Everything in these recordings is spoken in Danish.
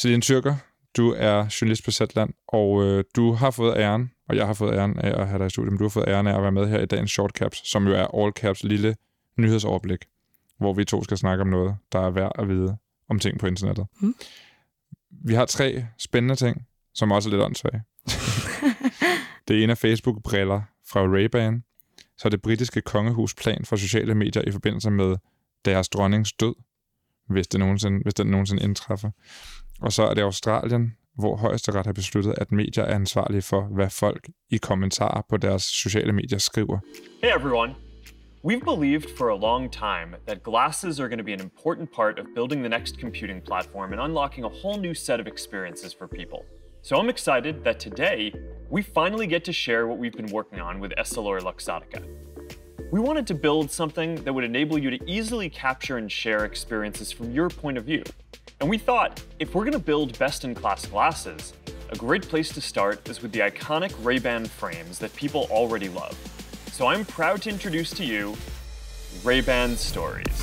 Celine Tyrker, du er journalist på Zetland, og øh, du har fået æren, og jeg har fået æren af at have dig i studiet, men du har fået æren af at være med her i dagens Short Caps, som jo er All Caps lille nyhedsoverblik, hvor vi to skal snakke om noget, der er værd at vide om ting på internettet. Mm. Vi har tre spændende ting, som også er lidt åndssvage. det ene er Facebook-briller fra Ray-Ban, så er det britiske kongehus plan for sociale medier i forbindelse med deres dronnings død, hvis, det nogensinde, hvis den nogensinde indtræffer. Og så er det Australien, hvor højesteret har besluttet, at medier er ansvarlige for, hvad folk i kommentarer på deres sociale medier skriver. Hey everyone. We've believed for a long time that glasses are going to be an important part of building the next computing platform and unlocking a whole new set of experiences for people. So I'm excited that today we finally get to share what we've been working on with Essilor Luxottica. We wanted to build something that would enable you to easily capture and share experiences from your point of view. And we thought if we're going to build best in class glasses, a great place to start is with the iconic Ray-Ban frames that people already love. So I'm proud to introduce to you Ray-Ban Stories.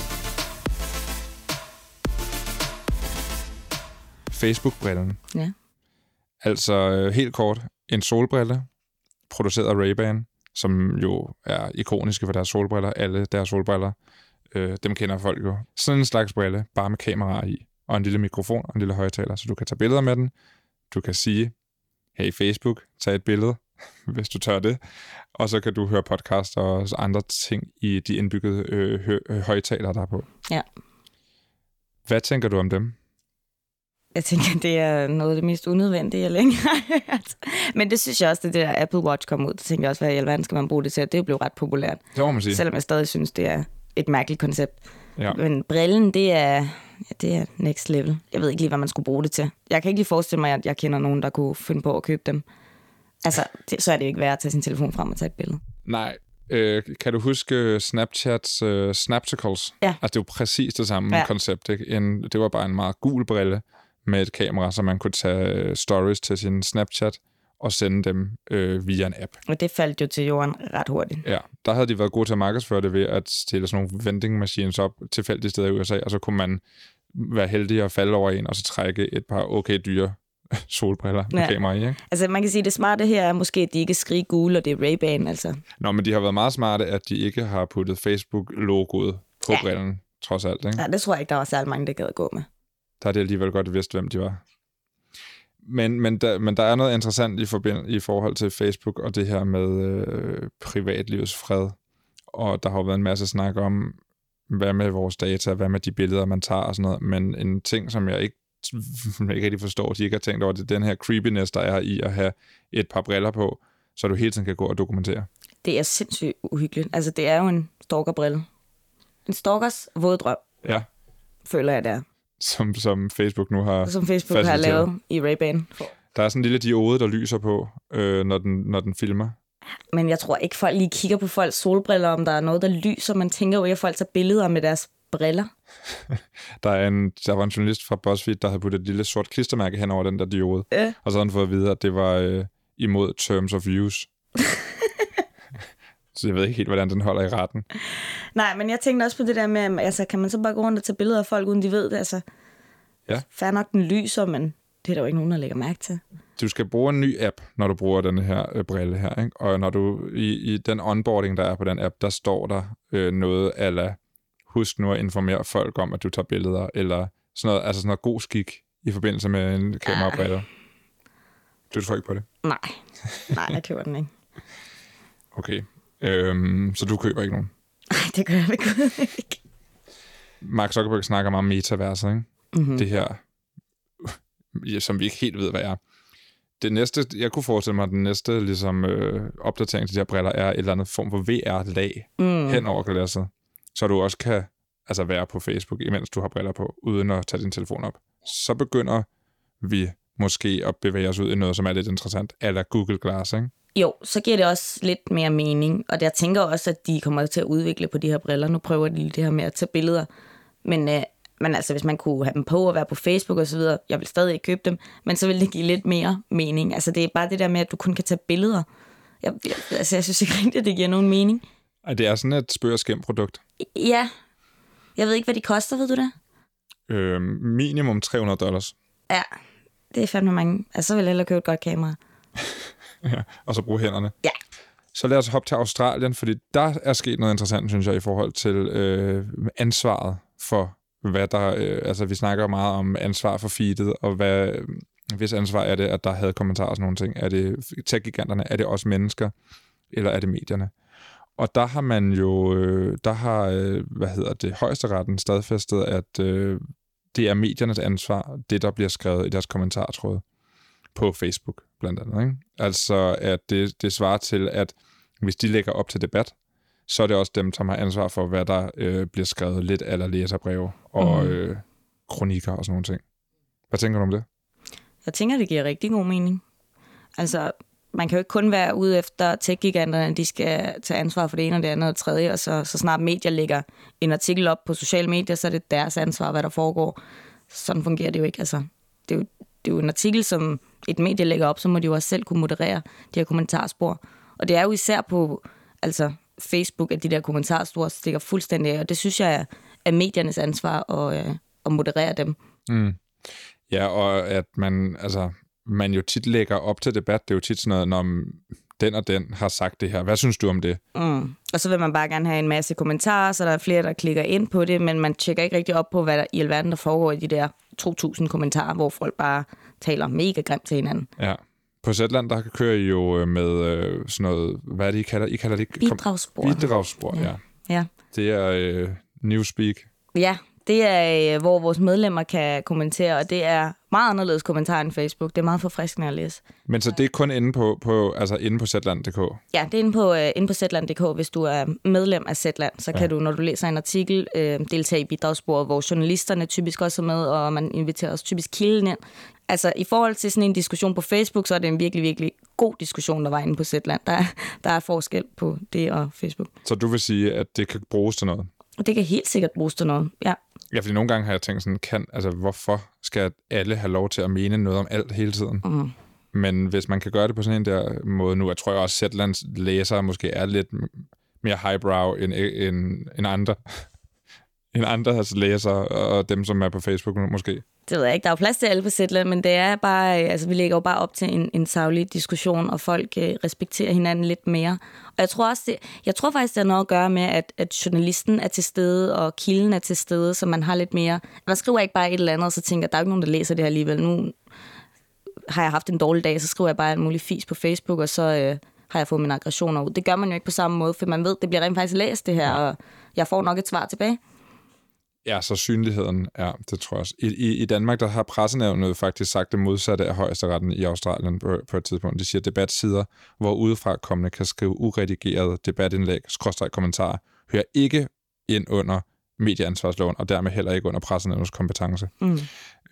Facebook-brillen. Ja. Altså helt kort, en solbrille, produceret af Ray-Ban, som jo er ikoniske for deres solbriller, alle deres solbriller. Øh, dem kender folk jo. Sådan en slags brille, bare med kamera i, og en lille mikrofon og en lille højtaler, så du kan tage billeder med den. Du kan sige, hey Facebook, tag et billede, hvis du tør det. Og så kan du høre podcast og andre ting i de indbyggede øh, hø- højtalere, der er på. Ja. Hvad tænker du om dem? Jeg tænker, det er noget af det mest unødvendige, jeg længe har hørt. Men det synes jeg også, at det der Apple Watch kom ud. Det tænker jeg også, hvad i alverden skal man bruge det til? Det er blevet ret populært. Det må man sige. Selvom jeg stadig synes, det er et mærkeligt koncept. Ja. Men brillen, det er, ja, det er next level. Jeg ved ikke lige, hvad man skulle bruge det til. Jeg kan ikke lige forestille mig, at jeg kender nogen, der kunne finde på at købe dem. Altså, det, så er det jo ikke værd at tage sin telefon frem og tage et billede. Nej. Øh, kan du huske Snapchats øh, Snapticals? Ja. Altså, det er jo præcis det samme Ja. koncept. Ikke? En, det var bare en meget gul brille med et kamera, så man kunne tage øh, stories til sin Snapchat og sende dem øh, via en app. Og det faldt jo til jorden ret hurtigt. Ja, der havde de været gode til at markedsføre det ved at stille sådan nogle vending machines op tilfældige steder i USA, og så kunne man være heldig at falde over en, og så trække et par okay dyre solbriller med Ja. kamera i. Ikke? Altså, man kan sige, at det smarte her er måske, at de ikke skriger gule, og det er Ray-Ban, altså. Nå, men de har været meget smarte, at de ikke har puttet Facebook-logoet på Ja. brillen, trods alt. Ikke? Ja, det tror jeg ikke, der var særlig mange, der gad gå med. Har de alligevel godt vidst, hvem de var. Men, men, der, men der er noget interessant i, forbind, i forhold til Facebook og det her med øh, privatlivets fred. Og der har jo været en masse snak om, hvad med vores data, hvad med de billeder, man tager og sådan noget. Men en ting, som jeg ikke, jeg ikke rigtig forstår, de ikke har tænkt over, det er den her creepiness, der er i at have et par briller på, så du hele tiden kan gå og dokumentere. Det er sindssygt uhyggeligt. Altså, det er jo en stalkerbrille. En stalkers våde drøm, Ja, føler jeg, det er. Som, som Facebook nu har Som Facebook har lavet i Ray-Ban. Der er sådan en lille diode, der lyser på, øh, når, den, når den filmer. Men jeg tror ikke, folk lige kigger på folks solbriller, om der er noget, der lyser. Man tænker jo ikke, at folk tager billeder med deres briller. Der, er en, der var en journalist fra BuzzFeed, der havde puttet et lille sort klistermærke hen over den der diode. Ja. Og så havde han fået at vide, at det var øh, imod terms of use. så jeg ved ikke helt, hvordan den holder i retten. Nej, men jeg tænkte også på det der med, altså, kan man så bare gå rundt og tage billeder af folk, uden de ved det? Altså, Ja. Fair nok, den lyser, men det er der jo ikke nogen, der lægger mærke til. Du skal bruge en ny app, når du bruger den her øh, brille her. Ikke? Og når du i, i den onboarding, der er på den app, der står der øh, noget ala, husk nu at informere folk om, at du tager billeder, eller sådan noget, altså sådan noget god skik i forbindelse med en kamerabrille. Du tror ikke på det? Nej, nej, jeg køber den ikke. Okay. Øhm, så du køber ikke nogen? Nej, det gør jeg ikke. Mark Zuckerberg snakker meget om metaverset, ikke? Mm-hmm. Det her, ja, som vi ikke helt ved, hvad er. Det næste, jeg kunne forestille mig, at den næste ligesom, øh, opdatering til de her briller er et eller andet form for VR-lag mm. hen over glasset, så du også kan altså, være på Facebook, imens du har briller på, uden at tage din telefon op. Så begynder vi måske at bevæge os ud i noget, som er lidt interessant, eller Google Glass, ikke? Jo, så giver det også lidt mere mening. Og jeg tænker også, at de kommer til at udvikle på de her briller. Nu prøver de det her med at tage billeder. Men, øh, men altså, hvis man kunne have dem på og være på Facebook og så videre, jeg vil stadig ikke købe dem, men så vil det give lidt mere mening. Altså, det er bare det der med, at du kun kan tage billeder. Jeg, jeg, altså, jeg synes ikke rigtigt, at det giver nogen mening. Ej, det er sådan et spøg og skæm produkt. Ja, jeg ved ikke, hvad de koster, ved du det? Øh, minimum 300 dollars. Ja, det er fandme mange. Altså, så vil jeg hellere købe et godt kamera. Og så bruge hænderne. Ja. Så lad os hoppe til Australien, fordi der er sket noget interessant, synes jeg, i forhold til øh, ansvaret for, hvad der... Øh, altså, vi snakker meget om ansvar for feedet, og hvad, hvis ansvar er det, at der havde kommentarer og sådan nogle ting. Er det tech-giganterne? Er det også mennesker? Eller er det medierne? Og der har man jo, øh, der har, øh, hvad hedder det, højesteretten stadfæstet, at øh, det er mediernes ansvar, det der bliver skrevet i deres kommentartråd på Facebook, blandt andet. Ikke? Altså, at det, det svarer til, at hvis de lægger op til debat, så er det også dem, som har ansvar for, hvad der øh, bliver skrevet lidt eller læserbreve og Mhm. øh, kronikker og sådan nogle ting. Hvad tænker du om det? Jeg tænker, det giver rigtig god mening. Altså, man kan jo ikke kun være ude efter tech-giganterne, de skal tage ansvar for det ene og det andet og det tredje, og så, så snart medier lægger en artikel op på sociale medier, så er det deres ansvar, hvad der foregår. Sådan fungerer det jo ikke. Altså, det, er jo, det er jo en artikel, som et medie lægger op, så må de jo også selv kunne moderere de her kommentarspor. Og det er jo især på altså, Facebook, at de der kommentarspor stikker fuldstændig af, og det synes jeg er, er mediernes ansvar at, øh, at moderere dem. Mm. Ja, og at man, altså, man jo tit lægger op til debat. Det er jo tit sådan noget, når den og den har sagt det her. Hvad synes du om det? Mm. Og så vil man bare gerne have en masse kommentarer, så der er flere, der klikker ind på det, men man tjekker ikke rigtig op på, hvad der i alverden der foregår i de der 2.000 kommentarer, hvor folk bare taler mega grimt til hinanden. Ja. På Zetland, der kører I jo øh, med øh, sådan noget, hvad er det, I kalder, I kalder det? Bidragsspor. Bidragsspor, ja. ja. Ja. Det er øh, Newspeak. ja, det er, øh, hvor vores medlemmer kan kommentere, og det er meget anderledes kommentarer end Facebook. Det er meget forfriskende at læse. Men så det er kun inde på, på, altså inde på Zetland.dk. Ja, det er inde på, øh, inde på Zetland.dk, hvis du er medlem af Zetland. Så kan Ja. du, når du læser en artikel, øh, deltage i bidragssporet, hvor journalisterne typisk også er med, og man inviterer også typisk kilden ind. Altså, i forhold til sådan en diskussion på Facebook, så er det en virkelig, virkelig god diskussion, der var inde på Zetland. Der er, der er forskel på det og Facebook. Så du vil sige, at det kan bruges til noget? Og det kan helt sikkert bruges til noget. Ja. Ja, fordi nogle gange har jeg tænkt sådan, kan, altså, hvorfor skal alle have lov til at mene noget om alt hele tiden? Mm. Men hvis man kan gøre det på sådan en der måde nu, jeg tror jeg også, at Zetlands læsere måske er lidt mere highbrow end, end, end andre. End andres læsere, og dem, som er på Facebook måske. Det ved jeg ikke. Der er jo plads til alle på Zetland, men det er bare, øh, altså vi lægger jo bare op til en, en savlig diskussion, og folk øh, respekterer hinanden lidt mere. Og jeg tror også, det, jeg tror faktisk, det har noget at gøre med, at, at journalisten er til stede, og kilden er til stede, så man har lidt mere... Man skriver ikke bare et eller andet, og så tænker, der er ikke nogen, der læser det her alligevel. Nu har jeg haft en dårlig dag, så skriver jeg bare en mulig fis på Facebook, og så øh, har jeg fået mine aggressioner ud. Det gør man jo ikke på samme måde, for man ved, det bliver rent faktisk læst det her, og jeg får nok et svar tilbage. Ja, så synligheden er, det tror jeg også. I, i, I Danmark, der har pressenævnet faktisk sagt det modsatte af højesteretten i Australien på, på et tidspunkt. De siger, at debatsider, hvor udefra kommende kan skrive uredigerede debatindlæg, skråstreg kommentarer, hører ikke ind under medieansvarsloven, og dermed heller ikke under pressenævnets kompetence. Mm.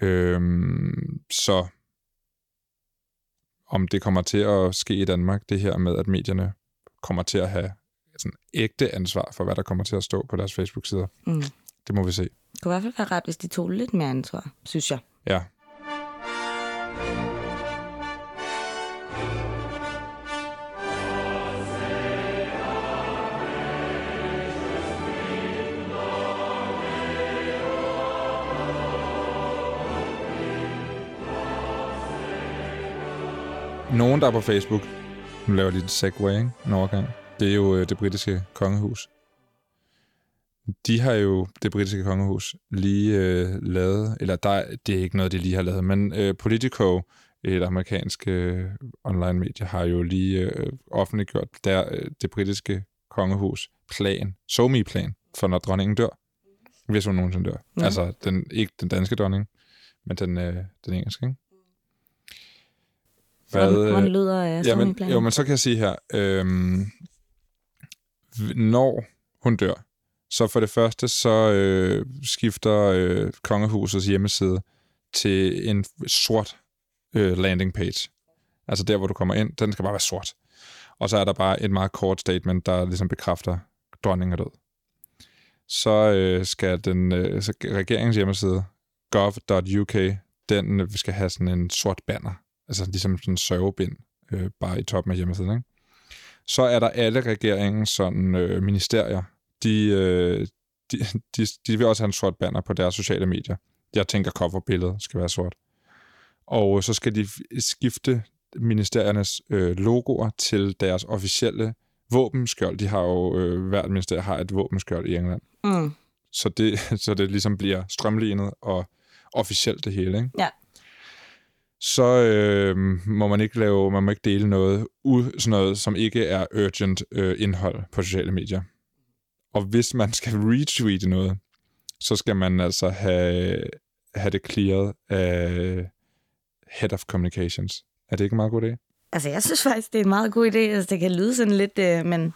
Øhm, så om det kommer til at ske i Danmark, det her med, at medierne kommer til at have sådan ægte ansvar for, hvad der kommer til at stå på deres Facebook-sider. Mm. Det må vi se. Det kunne i hvert fald være ret, hvis de tog lidt mere ansvar, synes jeg. Ja. Nogen, der er på Facebook, nu laver de et segway, ikke? en overgang. Det er jo øh, det britiske kongehus. De har jo, det britiske kongehus, lige øh, lavet, eller der, det er ikke noget, de lige har lavet, men øh, Politico, et amerikansk øh, online-medie, har jo lige øh, offentliggjort der, øh, det britiske kongehus plan, somi-plan, for når dronningen dør. Hvis hun nogensinde dør. Ja. Altså, den, ikke den danske dronning, men den, øh, den engelske, ikke? Hvordan, Hvad, hvordan øh, lyder øh, Ja, men, somi-planen? jo, men så kan jeg sige her, v- når hun dør, så for det første, så øh, skifter øh, kongehusets hjemmeside til en sort øh, landing page. Altså der, hvor du kommer ind, den skal bare være sort. Og så er der bare et meget kort statement, der ligesom bekræfter, at dronningen er død. Så øh, skal den øh, så regeringens hjemmeside, gov.uk, den øh, skal have sådan en sort banner. Altså ligesom sådan en sørgebind, øh, bare i toppen af hjemmesiden. Ikke? Så er der alle regeringens sådan, øh, ministerier, de, øh, de, de, de vil også have en sort banner på deres sociale medier. Jeg tænker, coverbilledet skal være sort. Og så skal de skifte ministeriernes øh, logoer til deres officielle våbenskjold. De har jo, øh, hvert ministerie har et våbenskjold i England. Mm. Så det, så det ligesom bliver strømlignet og officielt det hele, ikke? Ja. Så øh, må man ikke lave, man må ikke dele noget, u, sådan noget, som ikke er urgent øh, indhold på sociale medier. Og hvis man skal retweete noget, så skal man altså have, have det clearet af Head of Communications. Er det ikke en meget god idé? Altså, jeg synes faktisk, det er en meget god idé. Altså, det kan lyde sådan lidt, øh, men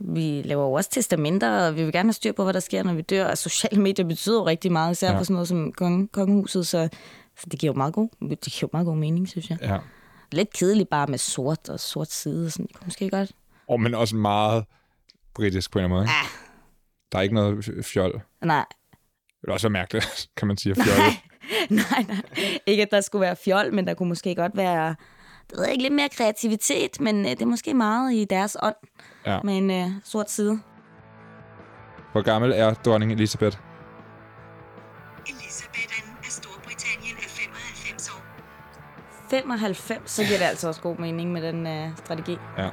vi laver jo også testamenter, og vi vil gerne have styr på, hvad der sker, når vi dør. Og sociale medier betyder jo rigtig meget, især Ja. ja. for sådan noget som konge, kongehuset, så, så det giver jo meget god, det giver jo meget god mening, synes jeg. Ja. Lidt kedeligt bare med sort og sort side, og sådan. Det kunne måske godt. Og men også meget britisk på en måde. Ikke? Ah. Der er ikke noget fjol. Nej, Det vil også mærkeligt, kan man sige, at fjol. nej, nej. Ikke, at der skulle være fjol, men der kunne måske godt være det ved jeg ikke, lidt mere kreativitet, men øh, det er måske meget i deres ånd Ja. med en øh, sort side. Hvor gammel er dronning Elisabeth? Elisabeth af Storbritannien er 95 år. 95, så giver det altså også god mening med den øh, strategi. Ja.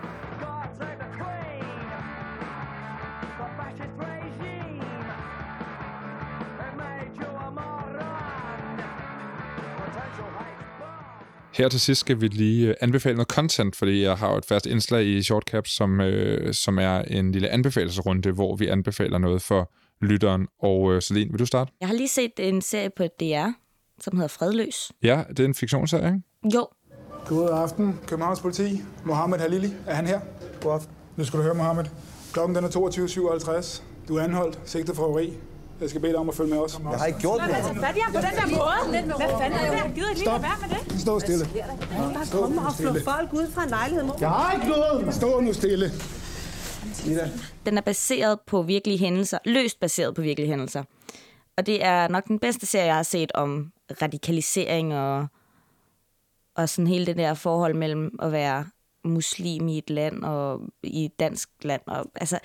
Her til sidst skal vi lige øh, anbefale noget content, fordi jeg har jo et fast indslag i Shortcaps, som, øh, som er en lille anbefalesrunde, hvor vi anbefaler noget for lytteren. Og øh, Celine, vil du starte? Jeg har lige set en serie på DR, som hedder Fredløs. Ja, det er en fiktionsserie, ikke? Jo, God aften, Københavns politi. Mohammed Halili, er han her? God aften. Nu skal du høre, Mohammed. Klokken den er 22.57. Du er anholdt, sigtet for røveri. Jeg skal bede dig om at følge med os. Jeg har ikke gjort noget. fat i ham på den der måde. Hvad fanden er det? Gider I lige lade være med det? Stå stille. Bare komme og flå folk ud fra en lejlighed. Jeg har ikke noget. Stå nu stille. den er baseret på virkelige hændelser, løst baseret på virkelige hændelser. Og det er nok den bedste serie, jeg har set om radikalisering og, og sådan hele det der forhold mellem at være muslim i et land og i et dansk land. Og, altså,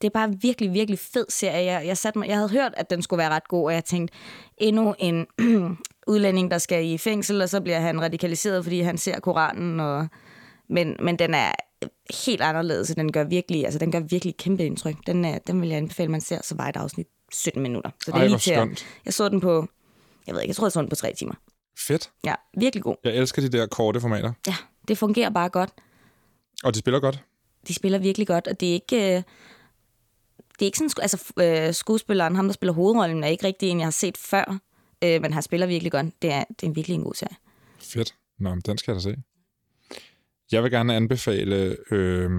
det er bare virkelig, virkelig fed serie. Jeg, jeg, satte mig, jeg havde hørt, at den skulle være ret god, og jeg tænkte, endnu en udlænding, der skal i fængsel, og så bliver han radikaliseret, fordi han ser Koranen. Og, men, men den er helt anderledes, og den gør virkelig, altså, den gør virkelig kæmpe indtryk. Den, er, den vil jeg anbefale, man ser, så var et afsnit 17 minutter. Så det Ej, er lige til at-. Jeg så den på, jeg ved ikke, jeg tror, jeg så den på tre timer. Fedt. Ja, virkelig god. Jeg elsker de der korte formater. Ja, det fungerer bare godt. Og de spiller godt. De spiller virkelig godt, og det er ikke... øh, Det er ikke sådan, altså øh, skuespilleren, ham der spiller hovedrollen, er ikke rigtig en, jeg har set før, øh, men han spiller virkelig godt. Det er, det er virkelig en god serie. Fedt. Nå, men den skal jeg da se. Jeg vil gerne anbefale, øh,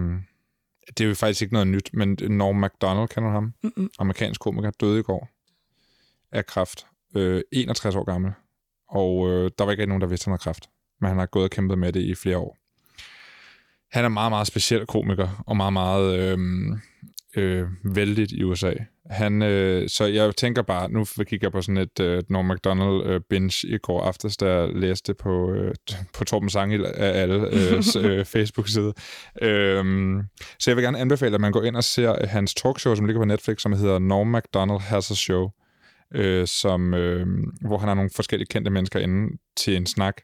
det er jo faktisk ikke noget nyt, men Norm MacDonald, kender du ham? Mm-mm. Amerikansk komiker, døde i går af kræft. Øh, 61 år gammel. Og øh, der var ikke nogen, der vidste, han havde kræft. Men han har gået og kæmpet med det i flere år. Han er meget, meget speciel komiker, og meget, meget øh, øh, vældigt i USA. Han, øh, så jeg tænker bare, nu kigger jeg på sådan et øh, Norm MacDonald øh, binge i går aftes, da jeg læste på, øh, på Torben Sangel af alle øh, øh, Facebook-side. Øhm, så jeg vil gerne anbefale, at man går ind og ser hans talkshow, som ligger på Netflix, som hedder Norm MacDonald Has a Show, øh, som, øh, hvor han har nogle forskellige kendte mennesker inde til en snak.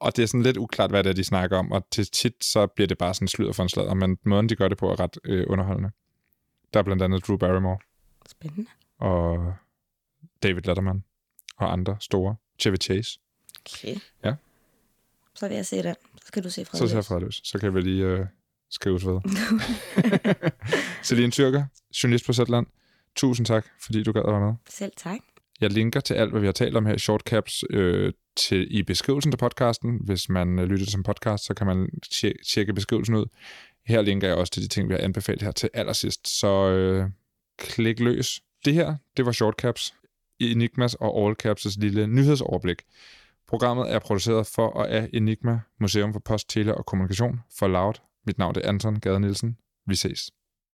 Og det er sådan lidt uklart, hvad det er, de snakker om, og til tit så bliver det bare sådan sludder for en sladder, men måden, de gør det på, er ret øh, underholdende. Der er blandt andet Drew Barrymore Spændende. og David Letterman og andre store. Chevy Chase. Okay. Ja. Så vil jeg se den. Så skal du se Så ser jeg Fredløs. fredløs. Så kan vi lige øh, skrives ved. Celine Tyrker, journalist på Zetland. Tusind tak, fordi du gad at være med. Selv tak. Jeg linker til alt, hvad vi har talt om her i Shortcaps øh, til, i beskrivelsen til podcasten. Hvis man øh, lytter til som podcast, så kan man tje- tjekke beskrivelsen ud. Her linker jeg også til de ting, vi har anbefalet her til allersidst. Så øh, klik løs. Det her, det var Shortcaps. i Enigmas og Allcaps' lille nyhedsoverblik. Programmet er produceret for og af Enigma, Museum for Post, Tele og Kommunikation for Loud. Mit navn er Anton Gade Nielsen. Vi ses.